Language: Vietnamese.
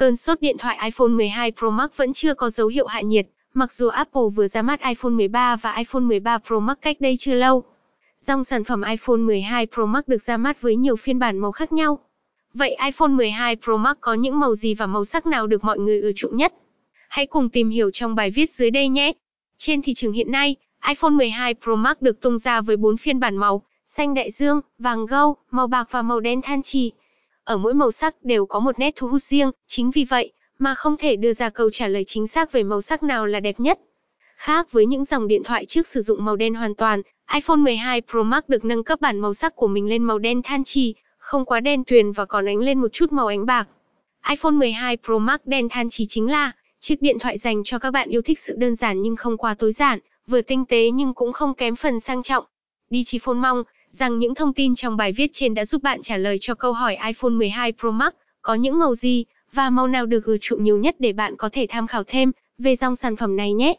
Cơn sốt điện thoại iPhone 12 Pro Max vẫn chưa có dấu hiệu hạ nhiệt, mặc dù Apple vừa ra mắt iPhone 13 và iPhone 13 Pro Max cách đây chưa lâu. Dòng sản phẩm iPhone 12 Pro Max được ra mắt với nhiều phiên bản màu khác nhau. Vậy iPhone 12 Pro Max có những màu gì và màu sắc nào được mọi người ưa chuộng nhất? Hãy cùng tìm hiểu trong bài viết dưới đây nhé. Trên thị trường hiện nay, iPhone 12 Pro Max được tung ra với 4 phiên bản màu, xanh đại dương, vàng gâu, màu bạc và màu đen than trì. Ở mỗi màu sắc đều có một nét thu hút riêng, chính vì vậy mà không thể đưa ra câu trả lời chính xác về màu sắc nào là đẹp nhất. Khác với những dòng điện thoại trước sử dụng màu đen hoàn toàn, iPhone 12 Pro Max được nâng cấp bản màu sắc của mình lên màu đen than trì, không quá đen tuyền và còn ánh lên một chút màu ánh bạc. iPhone 12 Pro Max đen than trì chính là chiếc điện thoại dành cho các bạn yêu thích sự đơn giản nhưng không quá tối giản, vừa tinh tế nhưng cũng không kém phần sang trọng. Đi Phone mong rằng những thông tin trong bài viết trên đã giúp bạn trả lời cho câu hỏi iPhone 12 Pro Max có những màu gì và màu nào được ưa chuộng nhiều nhất để bạn có thể tham khảo thêm về dòng sản phẩm này nhé.